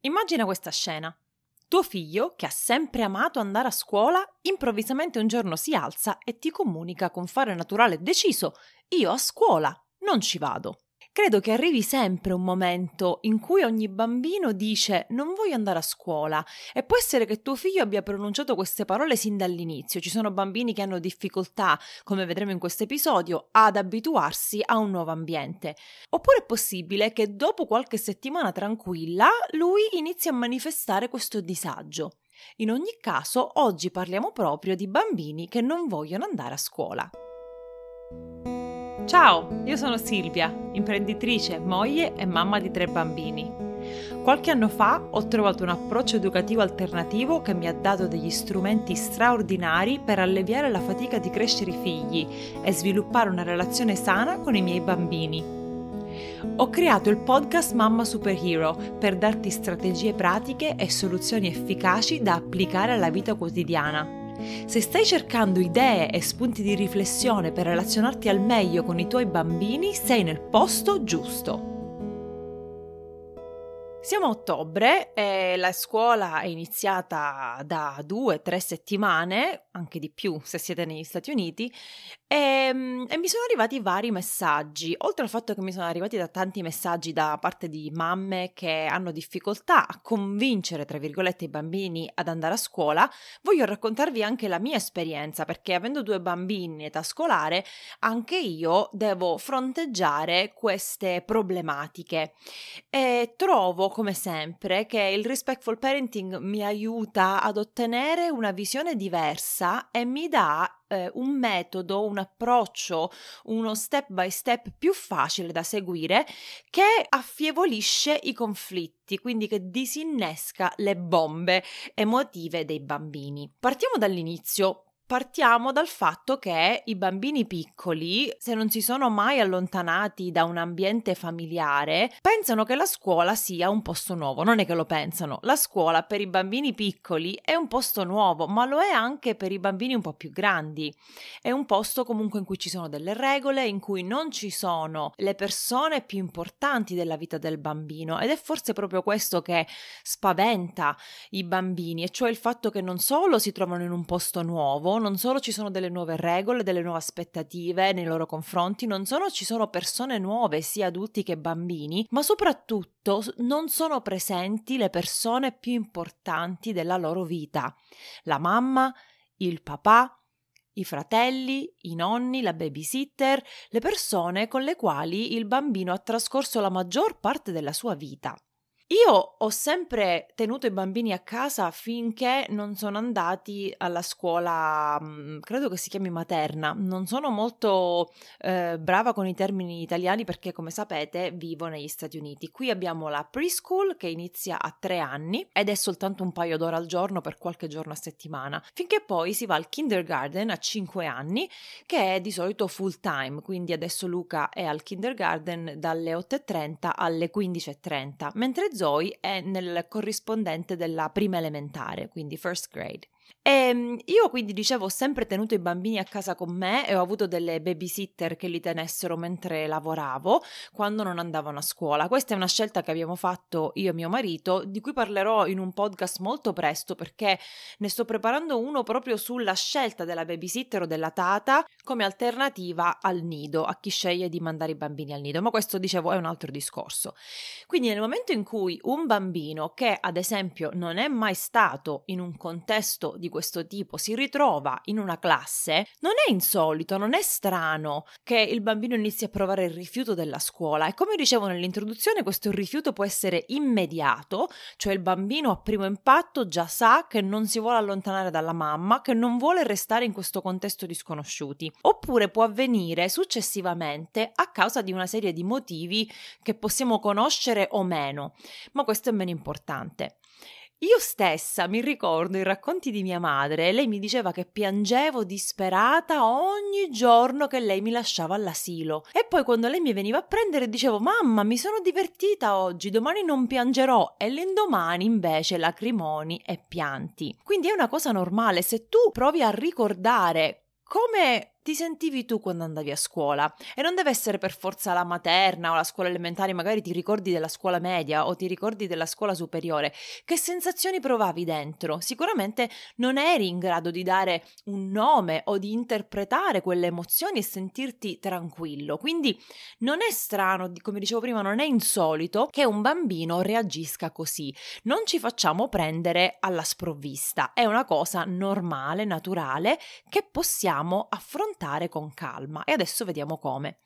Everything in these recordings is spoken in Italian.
Immagina questa scena. Tuo figlio, che ha sempre amato andare a scuola, improvvisamente un giorno si alza e ti comunica con fare naturale deciso: Io a scuola non ci vado. Credo che arrivi sempre un momento in cui ogni bambino dice non voglio andare a scuola e può essere che tuo figlio abbia pronunciato queste parole sin dall'inizio. Ci sono bambini che hanno difficoltà, come vedremo in questo episodio, ad abituarsi a un nuovo ambiente. Oppure è possibile che dopo qualche settimana tranquilla lui inizi a manifestare questo disagio. In ogni caso, oggi parliamo proprio di bambini che non vogliono andare a scuola. Ciao, io sono Silvia, imprenditrice, moglie e mamma di tre bambini. Qualche anno fa ho trovato un approccio educativo alternativo che mi ha dato degli strumenti straordinari per alleviare la fatica di crescere i figli e sviluppare una relazione sana con i miei bambini. Ho creato il podcast Mamma Superhero per darti strategie pratiche e soluzioni efficaci da applicare alla vita quotidiana se stai cercando idee e spunti di riflessione per relazionarti al meglio con i tuoi bambini, sei nel posto giusto. Siamo a ottobre e la scuola è iniziata da due o tre settimane, anche di più se siete negli Stati Uniti, e, ehm, e, mi sono arrivati vari messaggi, oltre al fatto che mi sono arrivati da tanti messaggi da parte di mamme che hanno difficoltà a convincere, tra virgolette, i bambini ad andare a scuola, voglio raccontarvi anche la mia esperienza, perché avendo due bambini in età scolare, anche io devo fronteggiare queste problematiche. E trovo, come sempre, che il respectful parenting mi aiuta ad ottenere una visione diversa e mi dà eh, un metodo, un approccio, uno step by step più facile da seguire che affievolisce i conflitti, quindi che disinnesca le bombe emotive dei bambini. Partiamo dall'inizio. Partiamo dal fatto che i bambini piccoli, se non si sono mai allontanati da un ambiente familiare, pensano che la scuola sia un posto nuovo. Non è che lo pensano. La scuola per i bambini piccoli è un posto nuovo, ma lo è anche per i bambini un po' più grandi. È un posto comunque in cui ci sono delle regole, in cui non ci sono le persone più importanti della vita del bambino ed è forse proprio questo che spaventa i bambini, e cioè il fatto che non solo si trovano in un posto nuovo, non solo ci sono delle nuove regole, delle nuove aspettative nei loro confronti, non solo ci sono persone nuove, sia adulti che bambini, ma soprattutto non sono presenti le persone più importanti della loro vita. La mamma, il papà, i fratelli, i nonni, la babysitter, le persone con le quali il bambino ha trascorso la maggior parte della sua vita. Io ho sempre tenuto i bambini a casa finché non sono andati alla scuola, mhmm, credo che si chiami materna. Non sono molto eh, brava con i termini italiani perché, come sapete, vivo negli Stati Uniti. Qui abbiamo la preschool che inizia a tre anni ed è soltanto un paio d'ore al giorno per qualche giorno a settimana, finché poi si va al kindergarten a cinque anni, che è di solito full time. Quindi adesso Luca è al kindergarten dalle 8.30 alle 15.30, mentre Zoe è nel corrispondente della prima elementare, quindi first grade. E ehm, io quindi dicevo ho sempre tenuto i bambini a casa con me e ho avuto delle babysitter che li tenessero mentre lavoravo quando non andavano a scuola. Questa è una scelta che abbiamo fatto io e mio marito, di cui parlerò in un podcast molto presto perché ne sto preparando uno proprio sulla scelta della babysitter o della tata come alternativa al nido, a chi sceglie di mandare i bambini al nido, ma questo dicevo è un altro discorso. Quindi nel momento in cui un bambino che ad esempio non è mai stato in un contesto di questo tipo si ritrova in una classe, non è insolito, non è strano che il bambino inizi a provare il rifiuto della scuola e come dicevo nell'introduzione questo rifiuto può essere immediato, cioè il bambino a primo impatto già sa che non si vuole allontanare dalla mamma, che non vuole restare in questo contesto di sconosciuti, oppure può avvenire successivamente a causa di una serie di motivi che possiamo conoscere o meno, ma questo è meno importante. Io stessa mi ricordo i racconti di mia madre, lei mi diceva che piangevo disperata ogni giorno che lei mi lasciava all'asilo. E poi quando lei mi veniva a prendere dicevo mamma mi sono divertita oggi, domani non piangerò e l'indomani invece lacrimoni e pianti. Quindi è una cosa normale, se tu provi a ricordare come ti sentivi tu quando andavi a scuola e non deve essere per forza la materna o la scuola elementare, magari ti ricordi della scuola media o ti ricordi della scuola superiore. Che sensazioni provavi dentro? Sicuramente non eri in grado di dare un nome o di interpretare quelle emozioni e sentirti tranquillo. Quindi non è strano, come dicevo prima, non è insolito che un bambino reagisca così. Non ci facciamo prendere alla sprovvista, è una cosa normale, naturale che possiamo affrontare affrontare con calma e adesso vediamo come.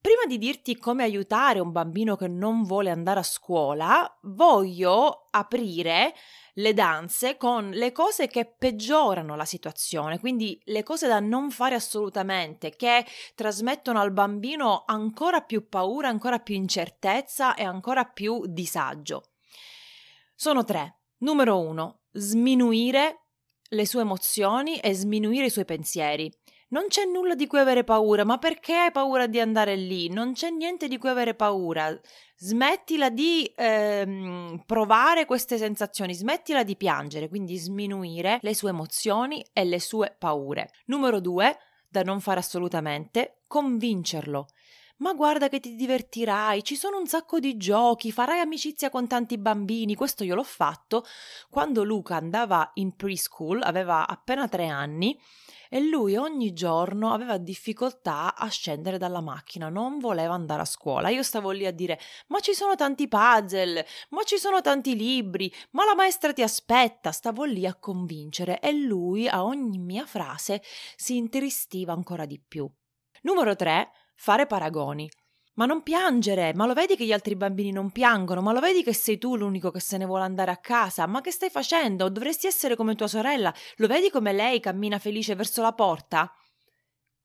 Prima di dirti come aiutare un bambino che non vuole andare a scuola, voglio aprire le danze con le cose che peggiorano la situazione, quindi le cose da non fare assolutamente, che trasmettono al bambino ancora più paura, ancora più incertezza e ancora più disagio. Sono tre. Numero uno, sminuire le sue emozioni e sminuire i suoi pensieri. Non c'è nulla di cui avere paura, ma perché hai paura di andare lì? Non c'è niente di cui avere paura. Smettila di ehm, provare queste sensazioni, smettila di piangere, quindi sminuire le sue emozioni e le sue paure. Numero due, da non fare assolutamente, convincerlo. Ma guarda che ti divertirai, ci sono un sacco di giochi, farai amicizia con tanti bambini. Questo io l'ho fatto quando Luca andava in preschool, aveva appena tre anni e lui ogni giorno aveva difficoltà a scendere dalla macchina, non voleva andare a scuola. Io stavo lì a dire: Ma ci sono tanti puzzle, ma ci sono tanti libri, ma la maestra ti aspetta. Stavo lì a convincere e lui a ogni mia frase si intristiva ancora di più. Numero 3. Fare paragoni. Ma non piangere, ma lo vedi che gli altri bambini non piangono, ma lo vedi che sei tu l'unico che se ne vuole andare a casa, ma che stai facendo? Dovresti essere come tua sorella, lo vedi come lei cammina felice verso la porta?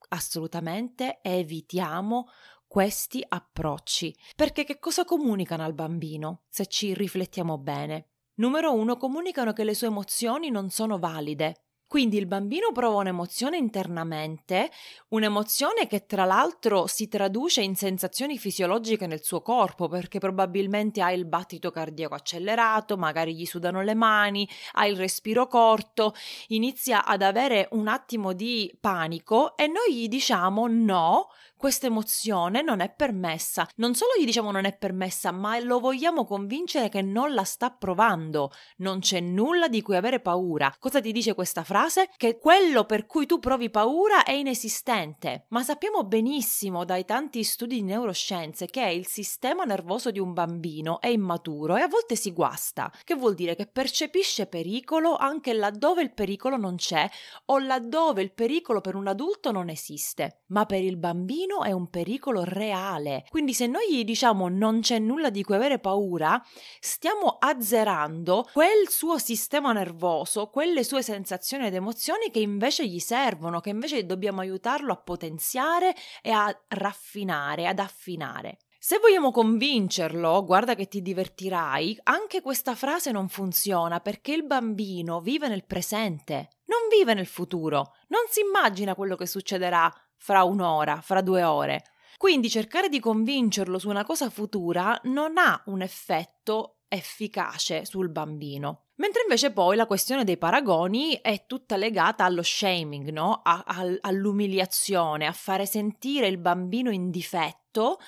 Assolutamente evitiamo questi approcci, perché che cosa comunicano al bambino, se ci riflettiamo bene? Numero uno, comunicano che le sue emozioni non sono valide. Quindi il bambino prova un'emozione internamente, un'emozione che tra l'altro si traduce in sensazioni fisiologiche nel suo corpo, perché probabilmente ha il battito cardiaco accelerato, magari gli sudano le mani, ha il respiro corto, inizia ad avere un attimo di panico e noi gli diciamo no, questa emozione non è permessa. Non solo gli diciamo non è permessa, ma lo vogliamo convincere che non la sta provando. Non c'è nulla di cui avere paura. Cosa ti dice questa frase? Che quello per cui tu provi paura è inesistente. Ma sappiamo benissimo dai tanti studi di neuroscienze che il sistema nervoso di un bambino è immaturo e a volte si guasta, che vuol dire che percepisce pericolo anche laddove il pericolo non c'è o laddove il pericolo per un adulto non esiste. Ma per il bambino bambino è un pericolo reale. Quindi se noi gli diciamo non c'è nulla di cui avere paura, stiamo azzerando quel suo sistema nervoso, quelle sue sensazioni ed emozioni che invece gli servono, che invece dobbiamo aiutarlo a potenziare e a raffinare, ad affinare. Se vogliamo convincerlo, guarda che ti divertirai, anche questa frase non funziona perché il bambino vive nel presente, non vive nel futuro, non si immagina quello che succederà fra un'ora, fra due ore. Quindi cercare di convincerlo su una cosa futura non ha un effetto efficace sul bambino. Mentre invece poi la questione dei paragoni è tutta legata allo shaming, no? A, a, all'umiliazione, a fare sentire il bambino in difetto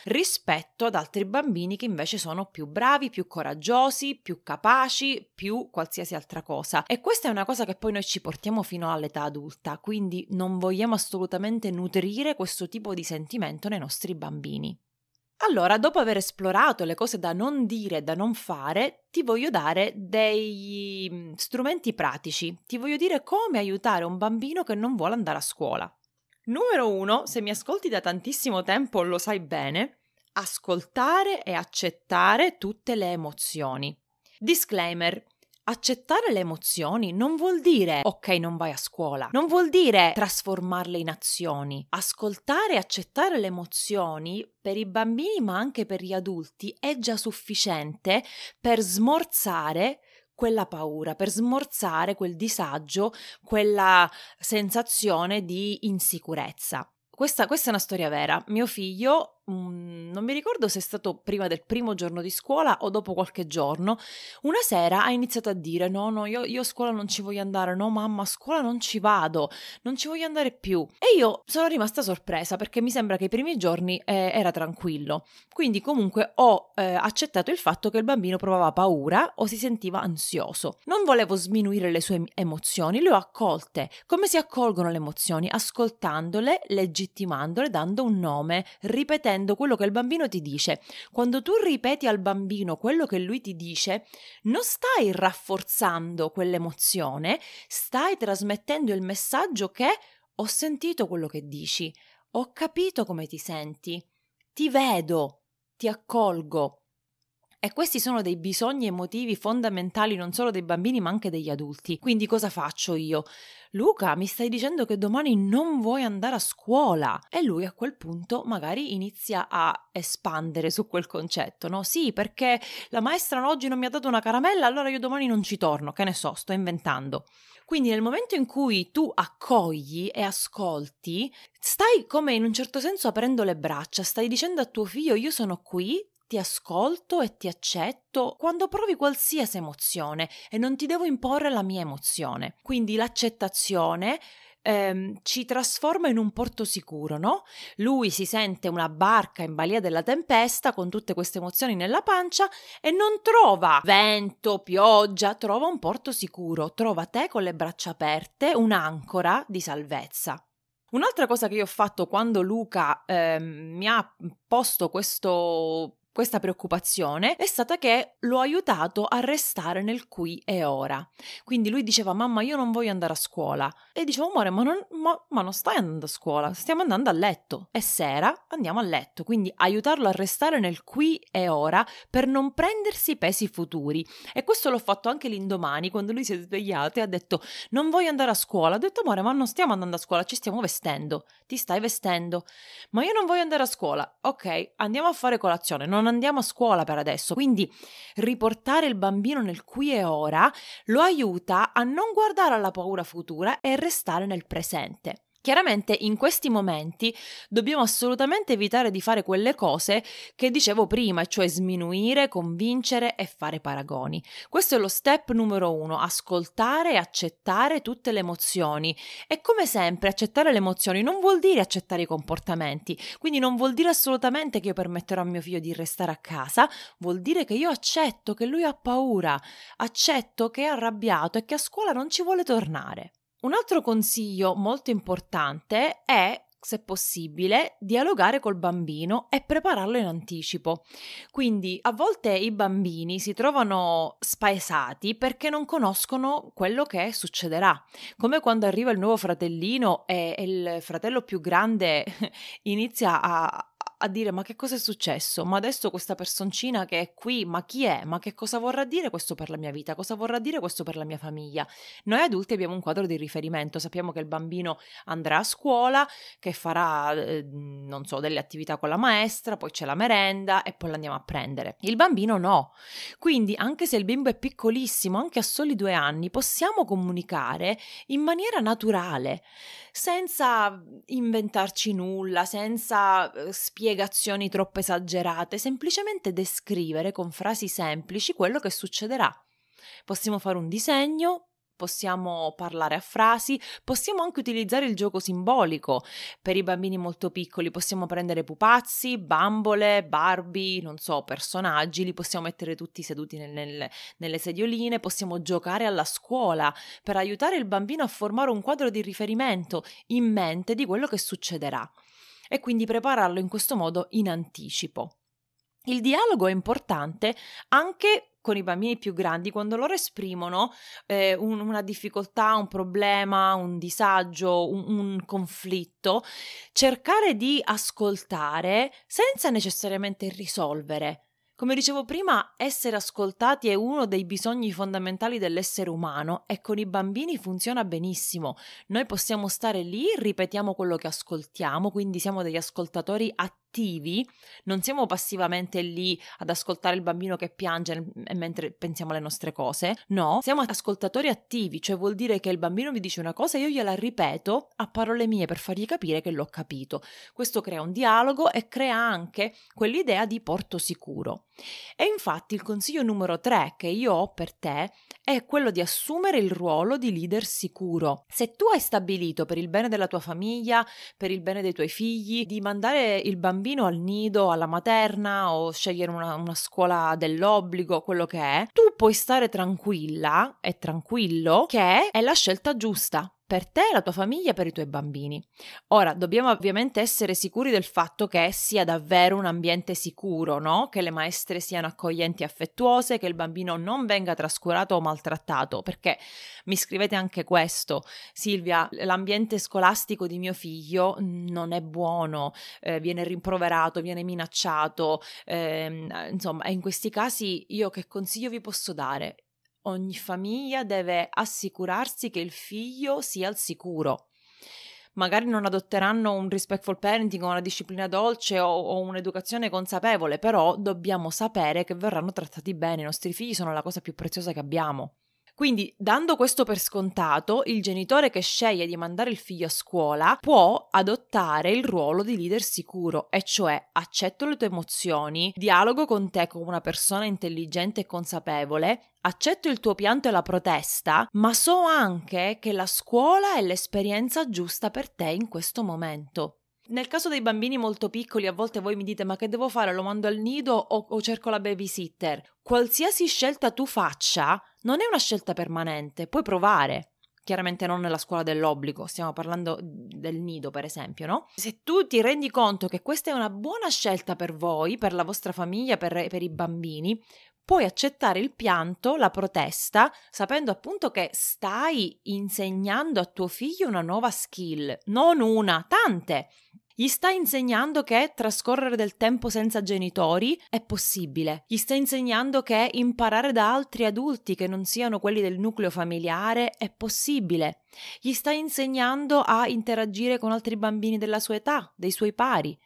rispetto ad altri bambini che invece sono più bravi, più coraggiosi, più capaci, più qualsiasi altra cosa. E questa è una cosa che poi noi ci portiamo fino all'età adulta, quindi non vogliamo assolutamente nutrire questo tipo di sentimento nei nostri bambini. Allora, dopo aver esplorato le cose da non dire e da non fare, ti voglio dare degli mm, strumenti pratici. Ti voglio dire come aiutare un bambino che non vuole andare a scuola. Numero uno, se mi ascolti da tantissimo tempo lo sai bene, ascoltare e accettare tutte le emozioni. Disclaimer, Accettare le emozioni non vuol dire ok, non vai a scuola, non vuol dire trasformarle in azioni. Ascoltare e accettare le emozioni per i bambini ma anche per gli adulti è già sufficiente per smorzare quella paura, per smorzare quel disagio, quella sensazione di insicurezza. Questa, questa, è una storia vera. Mio figlio non mi ricordo se è stato prima del primo giorno di scuola o dopo qualche giorno, una sera ha iniziato a dire no, no, io, io a scuola non ci voglio andare, no mamma, a scuola non ci vado, non ci voglio andare più. E io sono rimasta sorpresa perché mi sembra che i primi giorni eh, era tranquillo. Quindi comunque ho eh, accettato il fatto che il bambino provava paura o si sentiva ansioso. Non volevo sminuire le sue emozioni, le ho accolte. Come si accolgono le emozioni? Ascoltandole, legittimandole, dando un nome, ripetendo quello che il bambino ti dice. Quando tu ripeti al bambino quello che lui ti dice, non stai rafforzando quell'emozione, stai trasmettendo il messaggio che ho sentito quello che dici, ho capito come ti senti, ti vedo, ti accolgo. E questi sono dei bisogni emotivi fondamentali non solo dei bambini ma anche degli adulti. Quindi cosa faccio io? Luca, mi stai dicendo che domani non vuoi andare a scuola? E lui a quel punto magari inizia a espandere su quel concetto, no? Sì, perché la maestra oggi non mi ha dato una caramella, allora io domani non ci torno, che ne so, sto inventando. Quindi nel momento in cui tu accogli e ascolti, stai come in un certo senso aprendo le braccia, stai dicendo a tuo figlio io sono qui, ti ascolto e ti accetto quando provi qualsiasi emozione e non ti devo imporre la mia emozione. Quindi l'accettazione ehm, ci trasforma in un porto sicuro, no? Lui si sente una barca in balia della tempesta con tutte queste emozioni nella pancia e non trova vento, pioggia, trova un porto sicuro, trova te con le braccia aperte, un'ancora di salvezza. Un'altra cosa che io ho fatto quando Luca eh, mi ha posto questo questa preoccupazione è stata che l'ho aiutato a restare nel qui e ora. Quindi lui diceva: Mamma, io non voglio andare a scuola. E dicevo: Amore, ma non, ma, ma non stai andando a scuola, stiamo andando a letto. E sera andiamo a letto. Quindi aiutarlo a restare nel qui e ora per non prendersi pesi futuri. E questo l'ho fatto anche l'indomani, quando lui si è svegliato e ha detto: Non voglio andare a scuola. Ho detto: Amore, ma non stiamo andando a scuola, ci stiamo vestendo. Ti stai vestendo. Ma io non voglio andare a scuola. Ok, andiamo a fare colazione. Non non andiamo a scuola per adesso. Quindi riportare il bambino nel qui e ora lo aiuta a non guardare alla paura futura e restare nel presente. Chiaramente in questi momenti dobbiamo assolutamente evitare di fare quelle cose che dicevo prima, cioè sminuire, convincere e fare paragoni. Questo è lo step numero uno, ascoltare e accettare tutte le emozioni. E come sempre accettare le emozioni non vuol dire accettare i comportamenti, quindi non vuol dire assolutamente che io permetterò a mio figlio di restare a casa, vuol dire che io accetto che lui ha paura, accetto che è arrabbiato e che a scuola non ci vuole tornare. Un altro consiglio molto importante è se possibile, dialogare col bambino e prepararlo in anticipo. Quindi a volte i bambini si trovano spaesati perché non conoscono quello che succederà. Come quando arriva il nuovo fratellino e il fratello più grande inizia a, a dire ma che cosa è successo? Ma adesso questa personcina che è qui, ma chi è? Ma che cosa vorrà dire questo per la mia vita? Cosa vorrà dire questo per la mia famiglia? Noi adulti abbiamo un quadro di riferimento, sappiamo che il bambino andrà a scuola, che farà, eh, non so, delle attività con la maestra, poi c'è la merenda e poi l'andiamo a prendere. Il bambino no. Quindi anche se il bimbo è piccolissimo, anche a soli due anni, possiamo comunicare in maniera naturale, senza inventarci nulla, senza eh, spiegare spiegazioni troppo esagerate, semplicemente descrivere con frasi semplici quello che succederà. Possiamo fare un disegno, possiamo parlare a frasi, possiamo anche utilizzare il gioco simbolico. Per i bambini molto piccoli possiamo prendere pupazzi, bambole, Barbie, non so, personaggi, li possiamo mettere tutti seduti nel, nel, nelle sedioline, possiamo giocare alla scuola per aiutare il bambino a formare un quadro di riferimento in mente di quello che succederà e quindi prepararlo in questo modo in anticipo. Il dialogo è importante anche con i bambini più grandi quando loro esprimono eh, un, una difficoltà, un problema, un disagio, un, un conflitto, cercare di ascoltare senza necessariamente risolvere, come dicevo prima, essere ascoltati è uno dei bisogni fondamentali dell'essere umano e con i bambini funziona benissimo. Noi possiamo stare lì, ripetiamo quello che ascoltiamo, quindi siamo degli ascoltatori attivi attivi, non siamo passivamente lì ad ascoltare il bambino che piange mentre pensiamo alle nostre cose, no, siamo ascoltatori attivi, cioè vuol dire che il bambino vi dice una cosa e io gliela ripeto a parole mie per fargli capire che l'ho capito. Questo crea un dialogo e crea anche quell'idea di porto sicuro. E infatti il consiglio numero 3 che io ho per te è quello di assumere il ruolo di leader sicuro. Se tu hai stabilito per il bene della tua famiglia, per il bene dei tuoi figli, di mandare il bambino al nido, alla materna o scegliere una, una scuola dell'obbligo, quello che è, tu puoi stare tranquilla e tranquillo che è la scelta giusta per te, la tua famiglia, per i tuoi bambini. Ora, dobbiamo ovviamente essere sicuri del fatto che sia davvero un ambiente sicuro, no? Che le maestre siano accoglienti e affettuose, che il bambino non venga trascurato o maltrattato, perché mi scrivete anche questo, Silvia, l'ambiente scolastico di mio figlio non è buono, eh, viene rimproverato, viene minacciato, eh, insomma, in questi casi io che consiglio vi posso dare? Ogni famiglia deve assicurarsi che il figlio sia al sicuro. Magari non adotteranno un respectful parenting o una disciplina dolce o, o un'educazione consapevole, però dobbiamo sapere che verranno trattati bene. I nostri figli sono la cosa più preziosa che abbiamo. Quindi, dando questo per scontato, il genitore che sceglie di mandare il figlio a scuola può adottare il ruolo di leader sicuro, e cioè accetto le tue emozioni, dialogo con te come una persona intelligente e consapevole, accetto il tuo pianto e la protesta, ma so anche che la scuola è l'esperienza giusta per te in questo momento. Nel caso dei bambini molto piccoli, a volte voi mi dite: Ma che devo fare? Lo mando al nido o, o cerco la babysitter? Qualsiasi scelta tu faccia, non è una scelta permanente, puoi provare. Chiaramente non nella scuola dell'obbligo, stiamo parlando del nido, per esempio, no? Se tu ti rendi conto che questa è una buona scelta per voi, per la vostra famiglia, per, per i bambini, puoi accettare il pianto, la protesta, sapendo appunto che stai insegnando a tuo figlio una nuova skill, non una, tante. Gli stai insegnando che trascorrere del tempo senza genitori è possibile. Gli stai insegnando che imparare da altri adulti che non siano quelli del nucleo familiare è possibile. Gli stai insegnando a interagire con altri bambini della sua età, dei suoi pari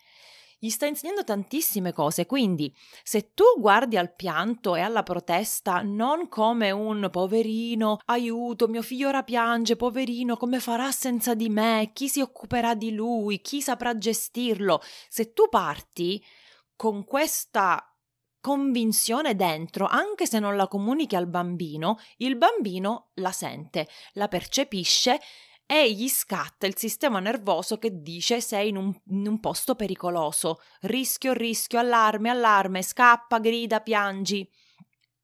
gli sta insegnando tantissime cose, quindi se tu guardi al pianto e alla protesta non come un poverino, aiuto, mio figlio ora piange, poverino, come farà senza di me, chi si occuperà di lui, chi saprà gestirlo, se tu parti con questa convinzione dentro, anche se non la comunichi al bambino, il bambino la sente, la percepisce e gli scatta il sistema nervoso che dice sei in un, in un, posto pericoloso. Rischio, rischio, allarme, allarme, scappa, grida, piangi.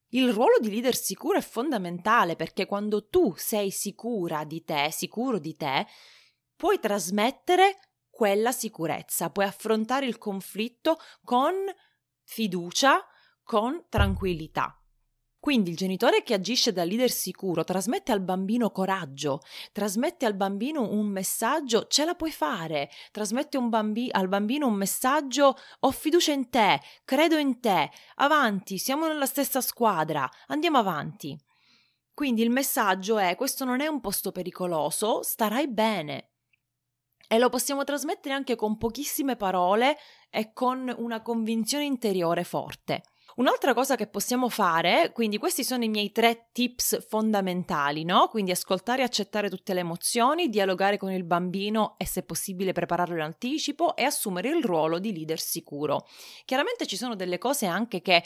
Il ruolo di leader sicuro è fondamentale perché quando tu sei sicura di te, sicuro di te, puoi trasmettere quella sicurezza, puoi affrontare il conflitto con fiducia, con tranquillità. Quindi il genitore che agisce da leader sicuro trasmette al bambino coraggio, trasmette al bambino un messaggio ce la puoi fare, trasmette bambi- al bambino un messaggio ho fiducia in te, credo in te, avanti, siamo nella stessa squadra, andiamo avanti. Quindi il messaggio è questo non è un posto pericoloso, starai bene. E lo possiamo trasmettere anche con pochissime parole e con una convinzione interiore forte. Un'altra cosa che possiamo fare, quindi questi sono i miei tre tips fondamentali, no? Quindi ascoltare e accettare tutte le emozioni, dialogare con il bambino e se possibile prepararlo in anticipo e assumere il ruolo di leader sicuro. Chiaramente ci sono delle cose anche che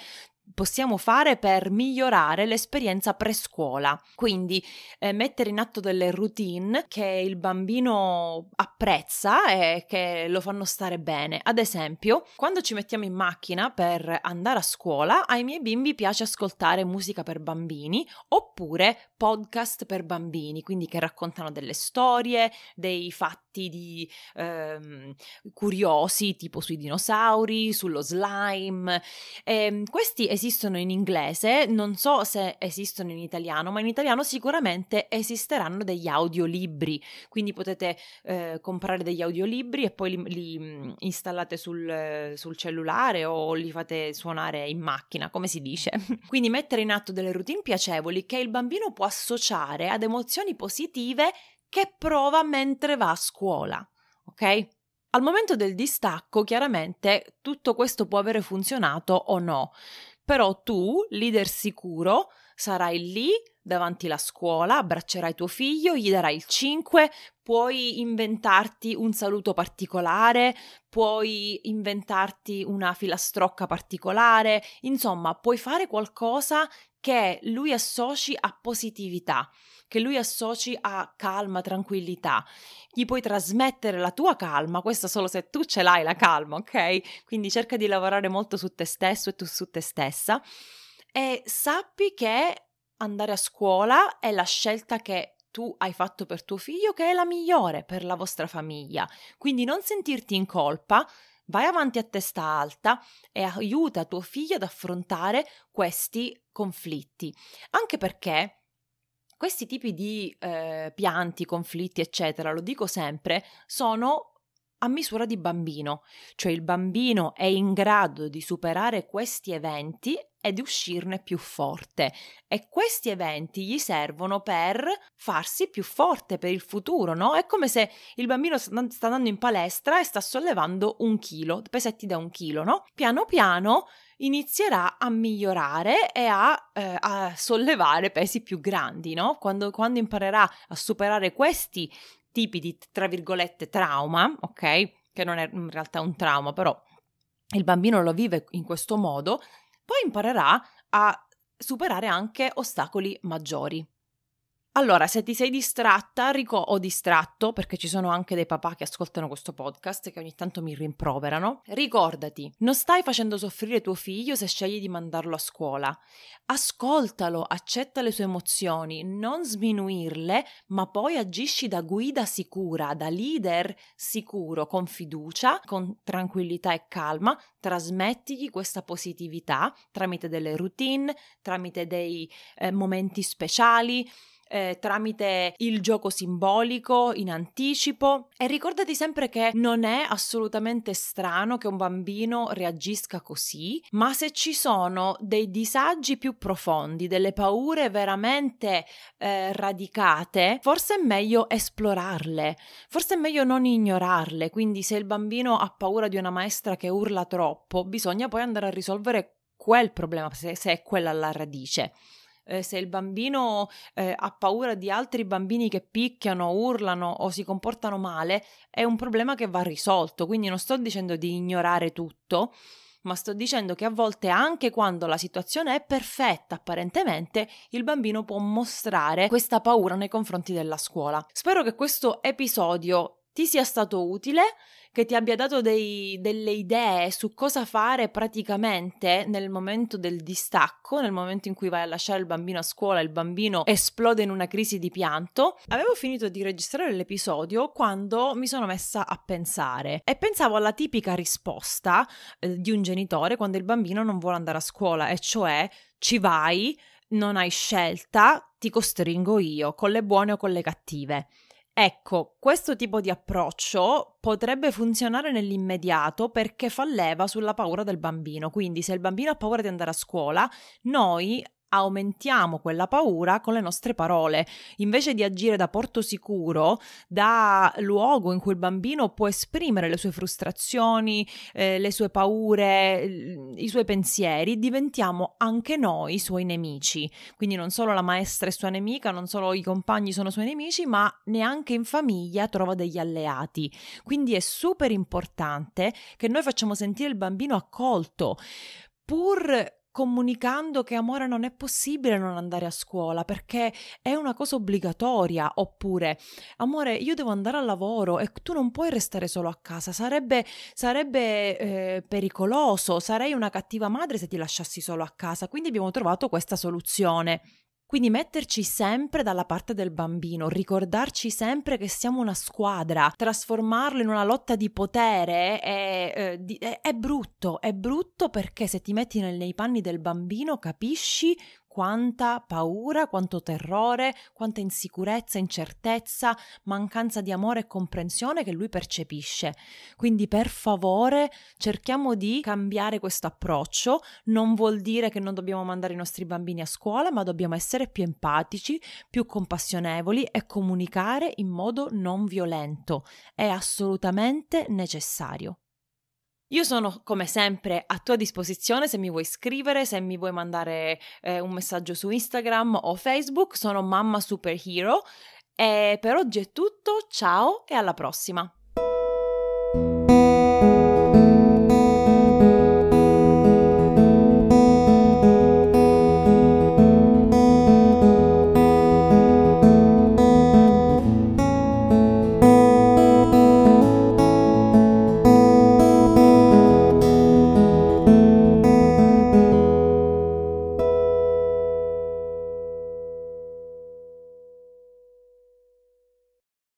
possiamo fare per migliorare l'esperienza prescuola. Quindi eh, mettere in atto delle routine che il bambino apprezza e che lo fanno stare bene. Ad esempio, quando ci mettiamo in macchina per andare a scuola, ai miei bimbi piace ascoltare musica per bambini oppure podcast per bambini, quindi che raccontano delle storie, dei fatti di, ehm, curiosi, tipo sui dinosauri, sullo slime. E ehm, questi esistono in inglese, non so se esistono in italiano, ma in italiano sicuramente esisteranno degli audiolibri, quindi potete eh, comprare degli audiolibri e poi li, li mm, installate sul, sul cellulare o li fate suonare in macchina, come si dice. quindi mettere in atto delle routine piacevoli che il bambino può associare ad emozioni positive che prova mentre va a scuola, ok? Al momento del distacco, chiaramente, tutto questo può avere funzionato o no, però tu, leader sicuro, sarai lì davanti alla scuola, abbraccerai tuo figlio, gli darai il 5, puoi inventarti un saluto particolare, puoi inventarti una filastrocca particolare, insomma, puoi fare qualcosa che lui associ a positività, che lui associ a calma, tranquillità. Gli puoi trasmettere la tua calma, questo solo se tu ce l'hai la calma, ok? Quindi cerca di lavorare molto su te stesso e tu su te stessa e sappi che andare a scuola è la scelta che tu hai fatto per tuo figlio che è la migliore per la vostra famiglia. Quindi non sentirti in colpa, vai avanti a testa alta e aiuta tuo figlio ad affrontare questi conflitti. Anche perché questi tipi di eh, pianti, conflitti, eccetera, lo dico sempre, sono a misura di bambino, cioè il bambino è in grado di superare questi eventi e di uscirne più forte e questi eventi gli servono per farsi più forte per il futuro, no? È come se il bambino sta andando in palestra e sta sollevando un chilo, pesetti da un chilo, no? Piano piano inizierà a migliorare e a, eh, a sollevare pesi più grandi, no? Quando, quando imparerà a superare questi tipi di, tra virgolette, trauma, ok? Che non è in realtà un trauma, però il bambino lo vive in questo modo, poi imparerà a superare anche ostacoli maggiori. Allora, se ti sei distratta rico- o distratto, perché ci sono anche dei papà che ascoltano questo podcast che ogni tanto mi rimproverano, ricordati, non stai facendo soffrire tuo figlio se scegli di mandarlo a scuola. Ascoltalo, accetta le sue emozioni, non sminuirle, ma poi agisci da guida sicura, da leader sicuro, con fiducia, con tranquillità e calma, trasmettigli questa positività tramite delle routine, tramite dei eh, momenti speciali eh, tramite il gioco simbolico in anticipo. E ricordati sempre che non è assolutamente strano che un bambino reagisca così, ma se ci sono dei disagi più profondi, delle paure veramente eh, radicate, forse è meglio esplorarle, forse è meglio non ignorarle, quindi se il bambino ha paura di una maestra che urla troppo, bisogna poi andare a risolvere quel problema, se, se è quella la radice eh, se il bambino eh, ha paura di altri bambini che picchiano, urlano o si comportano male, è un problema che va risolto. Quindi non sto dicendo di ignorare tutto, ma sto dicendo che a volte anche quando la situazione è perfetta apparentemente, il bambino può mostrare questa paura nei confronti della scuola. Spero che questo episodio ti sia stato utile che ti abbia dato dei, delle idee su cosa fare praticamente nel momento del distacco, nel momento in cui vai a lasciare il bambino a scuola il bambino esplode in una crisi di pianto. Avevo finito di registrare l'episodio quando mi sono messa a pensare e pensavo alla tipica risposta eh, di un genitore quando il bambino non vuole andare a scuola, e cioè ci vai, non hai scelta, ti costringo io, con le buone o con le cattive. Ecco, questo tipo di approccio potrebbe funzionare nell'immediato perché fa leva sulla paura del bambino. Quindi, se il bambino ha paura di andare a scuola, noi aumentiamo quella paura con le nostre parole. Invece di agire da porto sicuro, da luogo in cui il bambino può esprimere le sue frustrazioni, eh, le sue paure, i suoi pensieri, diventiamo anche noi suoi nemici. Quindi non solo la maestra è sua nemica, non solo i compagni sono suoi nemici, ma neanche in famiglia trova degli alleati. Quindi è super importante che noi facciamo sentire il bambino accolto pur comunicando che amore non è possibile non andare a scuola perché è una cosa obbligatoria. Oppure amore io devo andare al lavoro e tu non puoi restare solo a casa. Sarebbe, sarebbe eh, pericoloso. Sarei una cattiva madre se ti lasciassi solo a casa. Quindi abbiamo trovato questa soluzione quindi metterci sempre dalla parte del bambino, ricordarci sempre che siamo una squadra, trasformarlo in una lotta di potere è, è, è, è brutto, è brutto perché se ti metti nei panni del bambino capisci quanta paura, quanto terrore, quanta insicurezza, incertezza, mancanza di amore e comprensione che lui percepisce. Quindi per favore cerchiamo di cambiare questo approccio, non vuol dire che non dobbiamo mandare i nostri bambini a scuola, ma dobbiamo essere più empatici, più compassionevoli e comunicare in modo non violento. È assolutamente necessario. Io sono come sempre a tua disposizione se mi vuoi scrivere, se mi vuoi mandare eh, un messaggio su Instagram o Facebook, sono Mamma Superhero. E per oggi è tutto, ciao e alla prossima!